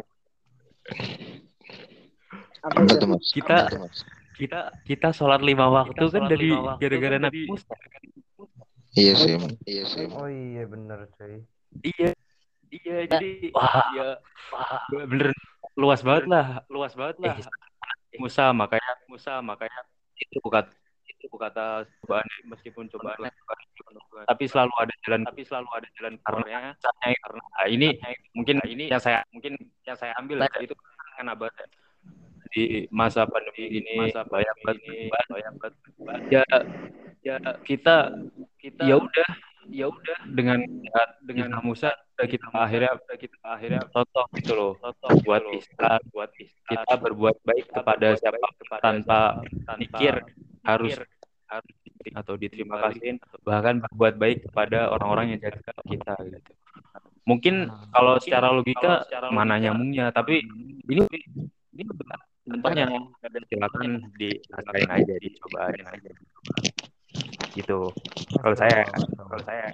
Apa Apa itu? tuh mas? kita Apa tuh, Mas? kita kita sholat lima waktu kan dari gara-gara Nabi Musa Iya sih emang. Iya sih. Oh iya bener cuy. iya iya jadi wah ya wah, bener luas banget lah. luas banget lah. Musa makanya Musa makanya itu kata itu kata cobaan meskipun cobaan tapi selalu ada jalan tapi selalu ada jalan keluarnya. karena nah, ini mungkin ini yang saya mungkin yang saya ambil ya, itu kan abad di masa pandemi ini masa banyak ini banyak banget ya ya kita kita ya udah ya udah. Dengan dengan Musa udah kita akhirnya kita akhirnya contoh gitu loh. contoh buat Islam buat kita berbuat baik kepada siapa? tanpa mikir harus harus atau diterima kasihin bahkan berbuat baik kepada orang-orang yang jaga kita gitu. Mungkin kalau secara logika mana nyambungnya, tapi ini ini benar. Contohnya silakan dirasain aja dicoba aja gitu. Kalau saya kalau saya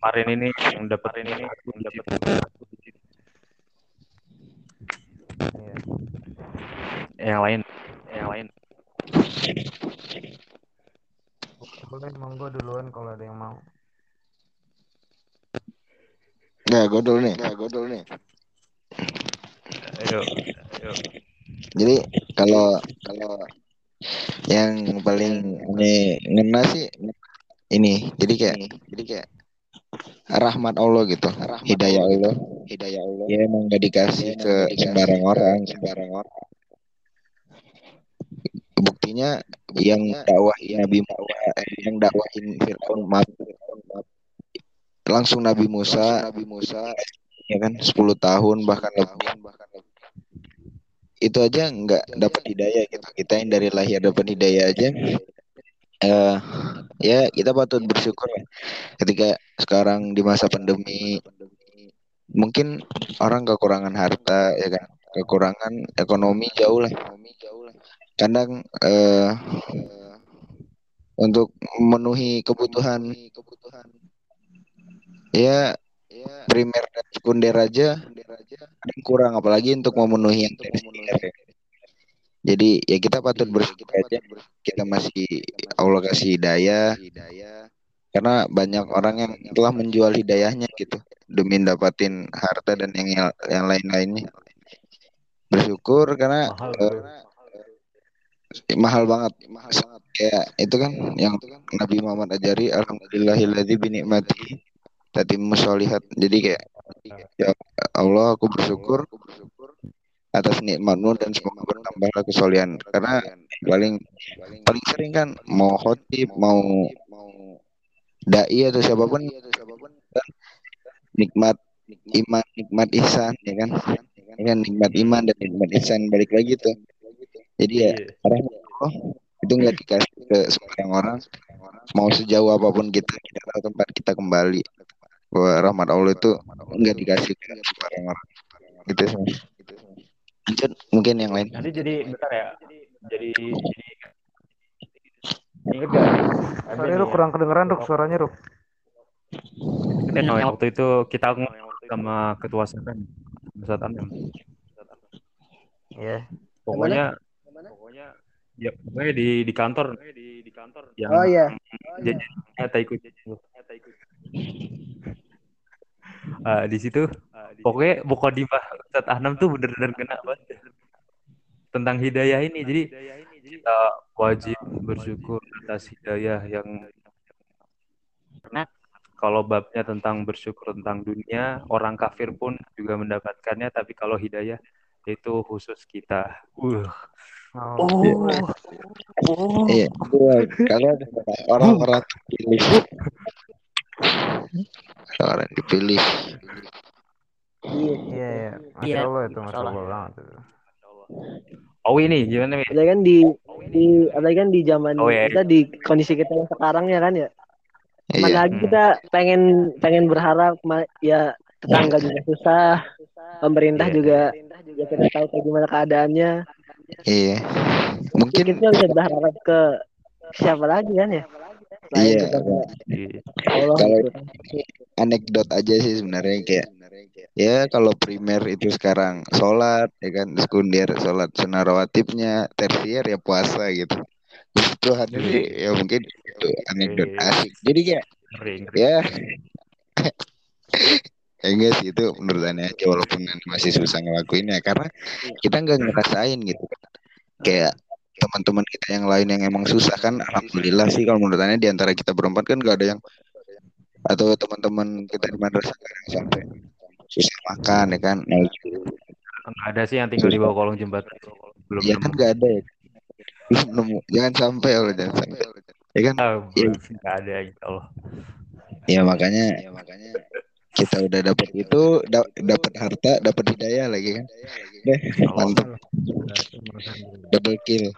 kemarin ini yang dapetin ini yang dapetin yang lain. Yang lain. Boleh monggo duluan kalau ada yang mau. Nah, gue dulu nih. Nah, gue dulu nih. ayo ayo. Jadi kalau kalau yang paling ini ngena sih ini. Jadi kayak jadi kayak rahmat Allah gitu. hidayah Allah. Hidayah Allah. Ya emang gak dikasih ke sembarang orang, sembarang orang. Buktinya yang dakwah Nabi Musa, eh, yang dakwahin Fir'aun maaf, langsung Nabi Musa, Nabi Musa ya kan 10 tahun bahkan lebih bahkan lebih itu aja nggak dapat hidayah gitu kita yang dari lahir dapat hidayah aja. Eh ya kita patut bersyukur ya. Ketika sekarang di masa pandemi mungkin orang kekurangan harta ya kan? Kekurangan ekonomi jauh lah. Kadang eh, untuk memenuhi kebutuhan ya primer dan sekunder aja ada yang kurang apalagi untuk memenuhi yang ya. Jadi ya kita patut bersyukur aja kita masih Allah kasih hidayah karena banyak orang yang telah menjual hidayahnya gitu demi dapatin harta dan yang yang lain-lainnya. Bersyukur karena mahal eh, mahal banget kayak itu kan yang Nabi Muhammad ajari alhamdulillahilladzi bi ni'mati tatimmu sholihat. Jadi kayak ya Allah aku bersyukur atas nikmatmu dan semoga bertambahlah kesolehan karena paling paling sering kan mau khotib mau dai atau siapa pun kan nikmat iman nikmat ihsan ya kan ya kan nikmat iman dan nikmat ihsan balik lagi tuh jadi ya Iya. rahmat Allah itu nggak dikasih ke sembarang orang mau sejauh apa pun kita kita tahu tempat kita kembali rahmat Allah itu nggak dikasih ke sembarang orang. gitu sih Mas. lanjut mungkin yang lain. Nanti jadi bentar ya. Jadi jadi inget gak sorry lu ya, kurang kedengeran Ruk suaranya Ruk. Yang waktu itu kita sama ketua sekan Ustadz Anam Iya. Pokoknya pokoknya ya pokoknya di di kantor. Di di kantor. Yang Oh iya. jajannya tak ikut Eh, di situ pokoknya Mukodimah Ustadz Anam tuh bener-bener kena banget tentang hidayah ini. Jadi kita wajib bersyukur atas hidayah yang karena kalau babnya tentang bersyukur tentang dunia orang kafir pun juga mendapatkannya tapi kalau hidayah itu khusus kita. Uh. Oh, oh. Iya gua- kalau ada orang-orang dipilih orang dipilih Iya. iya iya masya Iya. Allah itu masya Allah banget itu. oh ini gimana nih Ada kan di di ada kan di zaman Oh, iya. kita di kondisi kita yang sekarang ya kan ya. iya Mana lagi Hmm. kita pengen pengen berharap ya tetangga juga susah, pemerintah Iya. juga ya kita tahu kayak gimana keadaannya. iya mungkin Kita bisa berharap ke siapa lagi kan ya? Iya. Di- Allah Kalau- anekdot aja sih sebenarnya kayak ya kalau primer itu sekarang sholat ya kan sekunder sholat sunnah rawatibnya tersier ya puasa gitu. Tuhan ini ya mungkin itu anekdot asik. Jadi kayak ngeri, ngeri. ya (laughs) ya enggak sih itu menurut aneh aja walaupun masih susah ngelakuinnya. Karena kita nggak ngerasain gitu. Kayak teman-teman kita yang lain yang emang susah kan alhamdulillah sih kalau menurut aneh di antara kita berempat kan gak ada yang atau teman-teman kita di madrasah yang sampai susah makan ya kan? Nah itu. Nggak ada sih yang tinggal di bawah kolong jembatan. Belum ya nemu. kan nggak ada ya? Belum nemu. Jangan sampai Allah jangan sampai. Ya kan? Iya. belum. Nggak ada insya Allah. Ya makanya ya makanya kita udah dapat itu da- dapat harta dapat hidayah lagi kan deh mantap double kill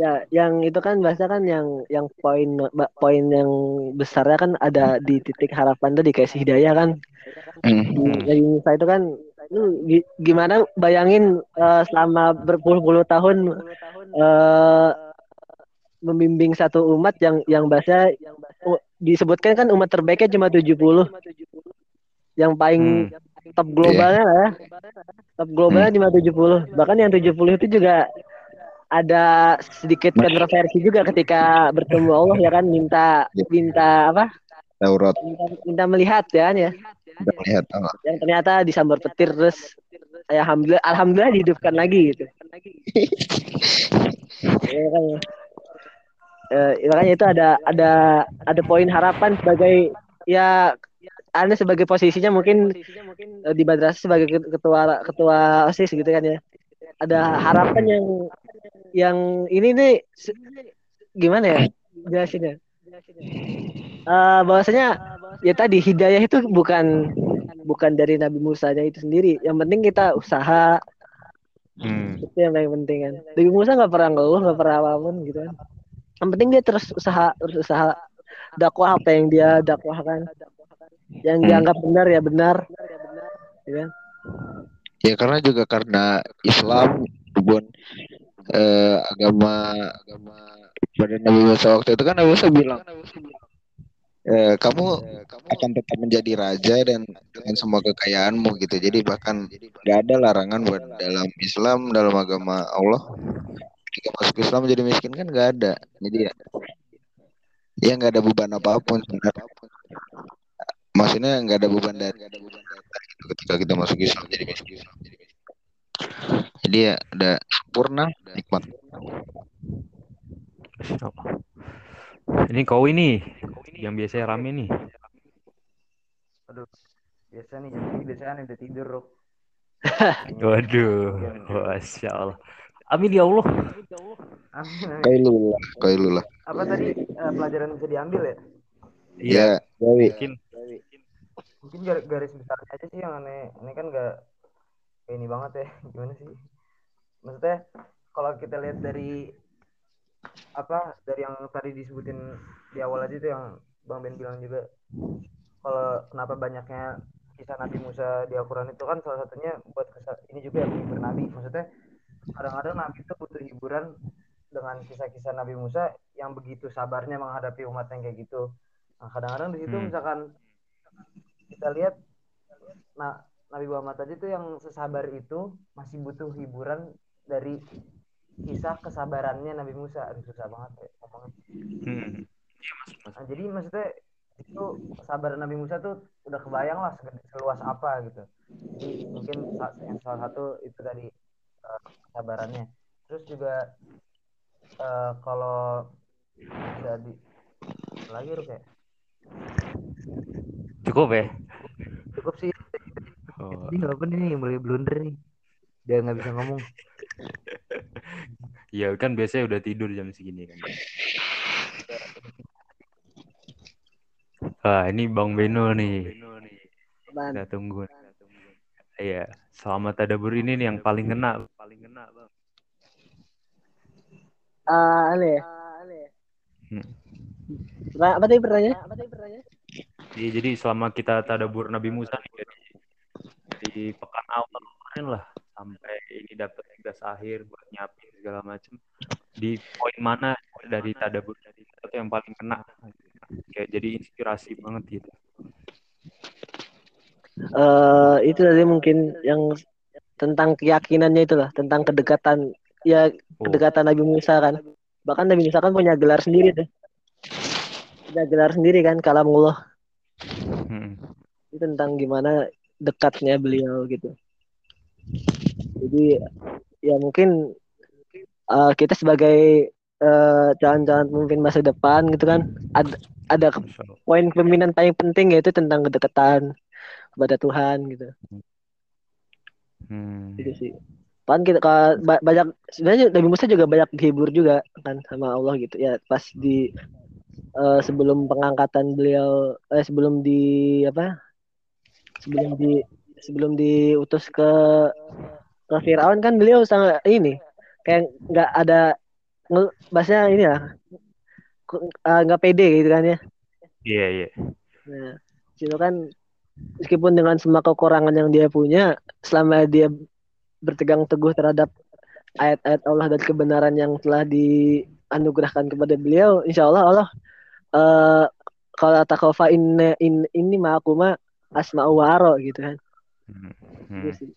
Ya, yang itu kan bahasa kan yang yang poin poin yang besarnya kan ada di titik harapan tuh dikasih hidayah kan. Hmm. Di dari Musa itu kan lu gi- gimana bayangin eh, selama berpuluh-puluh tahun eh membimbing satu umat yang yang bahasa oh, disebutkan kan umat terbaiknya cuma 70. Yang paling top globalnya lah ya. Top globalnya cuma 70. Bahkan yang 70 itu juga ada sedikit kontroversi juga ketika bertemu Allah ya kan minta minta apa? Taurat Minta, minta melihat ya kan ya. udah melihat Allah Yang ternyata disambar petir terus ya alhamdulillah alhamdulillah dihidupkan lagi gitu. (laughs) Ya, makanya. Eh, makanya itu ada ada ada poin harapan sebagai ya anda sebagai posisinya mungkin eh, di madrasah sebagai ket- ketua ketua osis gitu kan ya. Ada harapan yang yang ini nih gimana ya jelasinnya? Eh bahwasanya ya tadi hidayah itu bukan bukan dari Nabi Musa nya itu sendiri. Yang penting kita usaha. Hmm. itu yang paling penting kan. Nabi Musa nggak pernah ngeluh nggak pernah apa pun gitu kan yang penting dia terus usaha terus usaha dakwah apa yang dia dakwahkan yang Hmm. dianggap benar ya benar ya kan? ya karena juga karena Islam pun eh, agama agama pada Nabi Musa waktu itu kan Nabi Musa bilang eh, kamu akan tetap menjadi raja dan dengan semua kekayaanmu gitu jadi bahkan nggak ada larangan buat dalam Islam dalam agama Allah ketika masuk Islam jadi miskin kan nggak ada jadi ya ya nggak ada beban apa pun sebenarnya maksudnya nggak ada beban dari gitu ketika kita masuk Islam jadi miskin jadi ya udah sempurna nikmat. Ini kau ini yang biasanya rame nih. Aduh, biasa nih jam ini biasanya udah tidur, Rok. (laughs) Waduh, masya Allah. Amin ya Allah. Amin, amin. kailullah kailullah Apa tadi eh, pelajaran bisa diambil ya? Iya, ya Dewi mungkin. Mungkin gar- garis besarnya aja sih yang aneh. Ini kan gak kayak ini banget ya. Gimana sih? Maksudnya kalau kita lihat dari apa dari yang tadi disebutin di awal aja itu yang Bang Ben bilang juga kalau kenapa banyaknya kisah Nabi Musa di Al-Quran itu kan salah satunya buat kesa- ini juga yang menghibur Nabi maksudnya kadang-kadang Nabi itu butuh hiburan dengan kisah-kisah Nabi Musa yang begitu sabarnya menghadapi umat yang kayak gitu nah kadang-kadang di situ Hmm. misalkan kita lihat nah Nabi Muhammad tadi tuh yang sesabar itu masih butuh hiburan dari kisah kesabarannya Nabi Musa aduh susah banget ya ngomongnya Hmm. Nah, jadi maksudnya itu kesabaran Nabi Musa tuh udah kebayang lah seluas apa gitu. Jadi mungkin yang salah satu itu dari eh, kesabarannya. Terus juga eh, kalau jadi lagi Ruk, ya Cukup ya? cukup sih. Oh, Jadi nggak apa nih mulai blunder nih. Dia nggak bisa ngomong. ya kan biasanya udah tidur jam segini kan. Ah, ini Bang Beno nih. Kita tunggu. Iya, selamat tadabur ini nih yang paling kena, paling kena, Bang. Ah, aneh ya? Hmm. Pertanya- apa tadi pertanyaannya? Iya, jadi selama kita tadabur Nabi Musa nih jadi di pekan awal kemarin lah sampai ini dapat tugas akhir buat nyiapin segala macem di poin mana dari tadabur dari tuh yang paling kena kayak jadi inspirasi banget gitu eh itu tadi mungkin yang tentang keyakinannya itulah tentang kedekatan ya Oh. kedekatan Nabi Musa kan bahkan Nabi Musa kan punya gelar sendiri tuh punya gelar sendiri kan kalamullah Hmm. itu tentang gimana dekatnya beliau gitu jadi ya mungkin eh, kita sebagai eh, calon-calon pemimpin masa depan gitu kan ada ada poin pemimpinan paling penting yaitu tentang kedekatan kepada Tuhan gitu Hmm. Gitu sih. Kan kita ka- ba- banyak sebenarnya Nabi Musa juga banyak dihibur juga kan sama Allah gitu. Ya pas di eh, sebelum pengangkatan beliau eh sebelum di apa sebelum di sebelum diutus ke ke Firaun kan beliau sangat ini kayak nggak ada bahasanya ini ya ku- eh, nggak pede gitu kan ya. Iya, iya. Nah, itu kan meskipun dengan semua kekurangan yang dia punya, selama dia bertegang teguh terhadap ayat-ayat Allah dan kebenaran yang telah dianugerahkan kepada beliau, insya Allah Allah eh kalau takofa in, in, ini mah aku mah asma'u wa aro gitu kan. Hmm. Gitu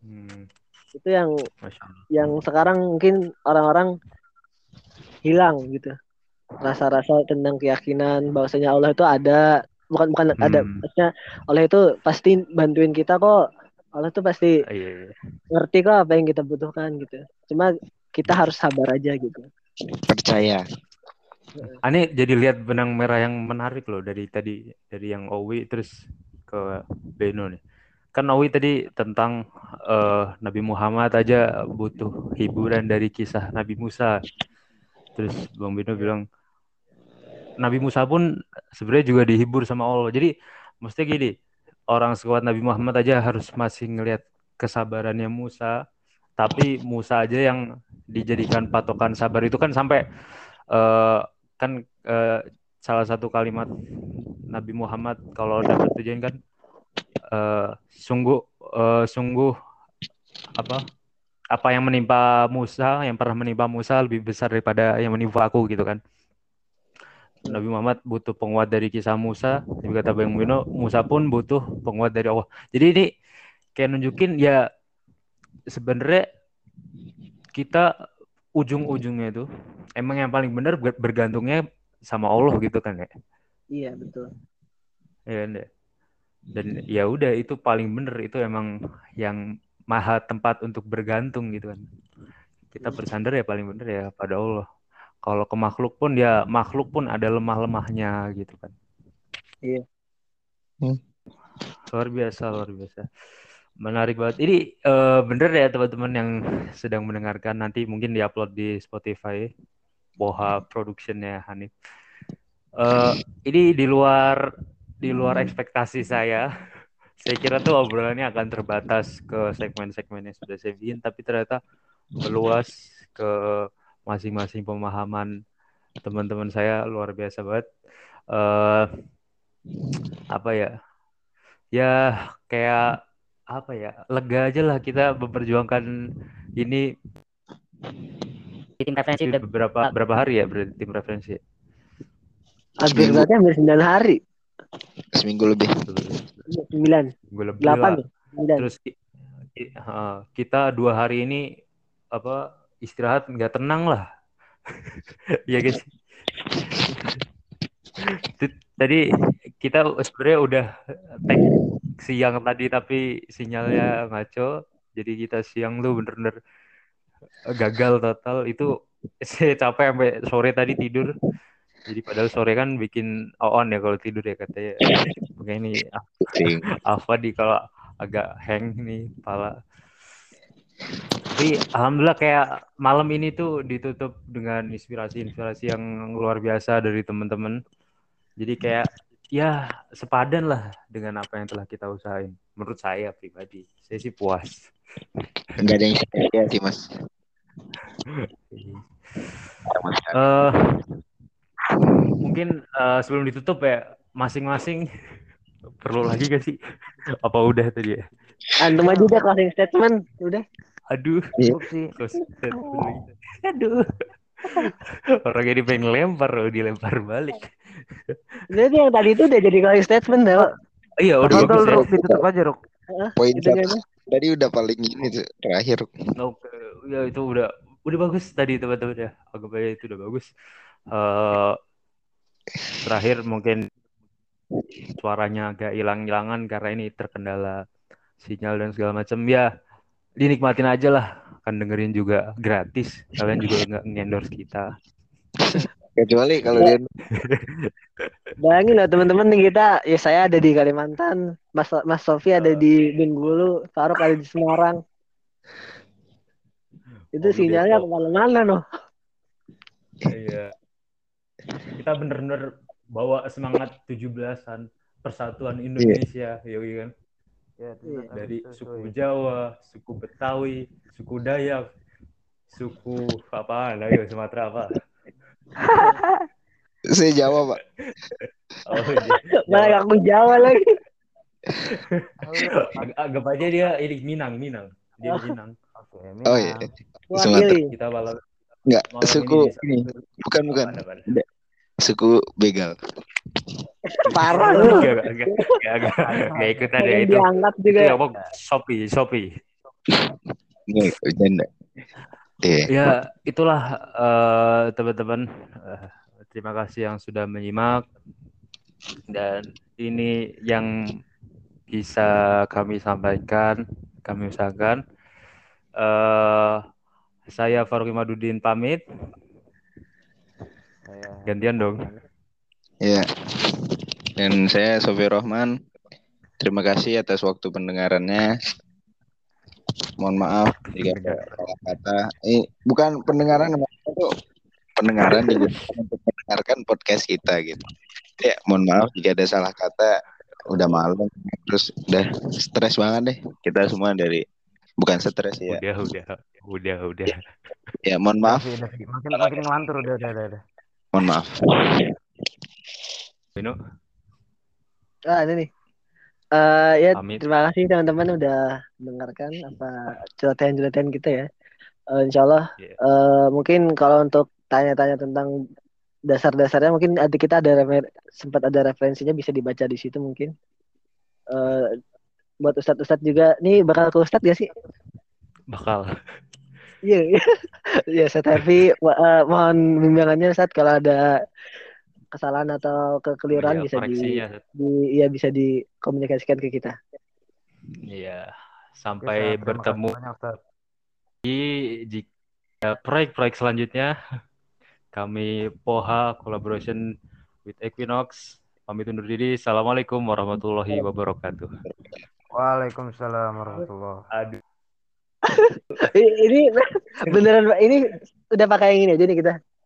Hmm. Itu yang yang sekarang mungkin orang-orang hilang gitu. Rasa-rasa tentang keyakinan bahwasanya Allah itu ada, bukan bukan ada, Hmm. maksudnya Allah itu pasti bantuin kita kok. Allah tuh pasti Iya, iya. ngerti kok apa yang kita butuhkan gitu. Cuma kita harus sabar aja gitu. Percaya. Aneh jadi lihat benang merah yang menarik loh dari tadi dari yang Owi terus ke Beno nih. Kan Owi tadi tentang eh, Nabi Muhammad aja butuh hiburan dari kisah Nabi Musa. Terus Bang Beno bilang Nabi Musa pun sebenarnya juga dihibur sama Allah. Jadi mesti gini, orang sekuat Nabi Muhammad aja harus masih ngelihat kesabarannya Musa, tapi Musa aja yang dijadikan patokan sabar itu kan sampai eh, kan eh, salah satu kalimat Nabi Muhammad kalau dapat tujuan kan eh, sungguh eh, sungguh apa apa yang menimpa Musa yang pernah menimpa Musa lebih besar daripada yang menimpa aku gitu kan Nabi Muhammad butuh penguat dari kisah Musa. Juga kata Bang Bino Musa pun butuh penguat dari Allah. Jadi ini kayak nunjukin ya sebenarnya kita ujung-ujungnya itu emang yang paling benar ber- bergantungnya sama Allah gitu kan ya? Iya betul. ya kan ya? dan ya udah itu paling bener itu emang yang maha tempat untuk bergantung gitu kan. Kita bersandar ya paling bener ya pada Allah kalau ke makhluk pun ya makhluk pun ada lemah-lemahnya gitu kan. Iya. Hmm. luar biasa luar biasa. Menarik banget. Ini eh, bener ya teman-teman yang sedang mendengarkan. Nanti mungkin diupload di Spotify Boha Productionnya Hanif. Eh, ini di luar di luar ekspektasi saya. Saya kira tuh obrolannya akan terbatas ke segmen-segmen yang sudah saya bikin tapi ternyata meluas ke masing-masing pemahaman teman-teman saya luar biasa banget eh apa ya ya kayak apa ya lega aja lah kita memperjuangkan ini di tim referensi udah beberapa berapa hari ya berarti tim referensi Hampir Seminggu. berarti hampir 9 hari. Seminggu lebih. 9, gue lebih 8 lah. ya. 9. terus ki- ki- kita dua hari ini apa istirahat nggak tenang lah. (laughs) Ya guys. Tadi kita sebenarnya udah tag siang tadi tapi sinyalnya ngaco. Jadi kita siang tuh bener-bener gagal total. Itu (laughs) saya capek sampai sore tadi tidur. Jadi padahal sore kan bikin on ya kalau tidur ya katanya. Makanya ini. Alfa di kalau agak hang nih kepala. Tapi alhamdulillah kayak malam ini tuh ditutup dengan inspirasi-inspirasi yang luar biasa dari teman-teman. Jadi kayak ya sepadan lah dengan apa yang telah kita usahain. Menurut saya pribadi, saya sih puas. Enggak ada yang sia sih mas. (laughs) Eh mungkin eh, sebelum ditutup ya masing-masing (laughs) perlu lagi gak sih? Apa udah tadi ya? Antum aja udah closing statement, udah. Aduh. Cukup sih. Terus, aduh. Orang ini pengen lempar, loh, dilempar balik. Jadi yang tadi itu udah jadi closing statement. Pak. Iya, udah bagus ya. Ditutup aja Ruk. Poin Gitu satu tadi udah paling ini tuh terakhir. Oke, ya itu udah udah bagus tadi teman-teman ya. Anggap aja itu udah bagus. Eh terakhir mungkin suaranya agak hilang-hilangan karena ini terkendala sinyal dan segala macam. Ya, dinikmatin aja lah. Kan dengerin juga gratis. Kalian juga nggak endorse kita. Kecuali kalau dia (laughs) Bayangin lah teman-teman nih kita, ya saya ada di Kalimantan, Mas Mas Sofi ada di Bengkulu, Faruk ada di Semarang. Itu Oh, sinyalnya Depok. ke mana-mana noh. Iya. Kita bener-bener bawa semangat 17-an. persatuan Indonesia, yoi kan. Ya, kasih, Dari suku Jawa, suku Betawi, suku Dayak, suku apa? Ayo Sumatera apa? (laughs) Saya jawab, Pak. Oh, iya. (laughs) Malah aku Jawa lagi. Ag- Anggap aja dia ini Minang, Minang. Dia Minang. Oke, Oh iya. Minang. Wakili. Kita malam Enggak, suku ini ini. Bukan, bukan. Apa, apa? Suku begal. (laughs) Parah lu. Enggak, enggak, enggak, enggak, enggak ikutan ya itu. diangkat Itu juga. ya, Bang. Shopee, Shopee. Ini bercanda. Iya. Ya, itulah eh, teman-teman. Eh, terima kasih yang sudah menyimak. Dan ini yang bisa kami sampaikan, kami usahakan. Eh, saya Faruk Imadudin pamit. Saya Gantian dong. Ya. Dan saya Sofi Rohman. Terima kasih atas waktu pendengarannya. Mohon maaf jika ada salah kata. Ini bukan pendengaran itu pendengaran digunakan untuk mendengarkan podcast kita gitu. Ya, mohon maaf jika ada salah kata. Udah malam terus udah stres banget deh. Kita semua dari bukan stres ya. Udah, udah, udah, udah. Ya, mohon maaf, Udah makin makin ngelantur udah udah udah. udah. mohon maaf. Vino, Ah, ini nih. Eh ya Pamit. terima kasih teman-teman udah mendengarkan apa celotehan-celotehan kita ya. Eh, insya Allah Iya. eh, mungkin kalau untuk tanya-tanya tentang dasar-dasarnya mungkin ada kita ada sempat ada referensinya bisa dibaca di situ mungkin. Eh buat ustadz-ustadz juga nih bakal ke ustadz gak sih? bakal. Iya, iya. (laughs) Iya, Ustadz Harvey, mo- eh, mohon bimbingannya Ustadz kalau ada kesalahan atau kekeliruan Iya, bisa di, koreksinya. di ya bisa dikomunikasikan ke kita. Iya, sampai Ustaz. Terima bertemu banyak, di jika proyek-proyek selanjutnya (laughs) kami Poha collaboration with Equinox pamit undur diri assalamualaikum warahmatullahi wabarakatuh Waalaikumsalam warahmatullahi aduh Ini (laughs) ini beneran ini udah pakai yang ini aja nih kita.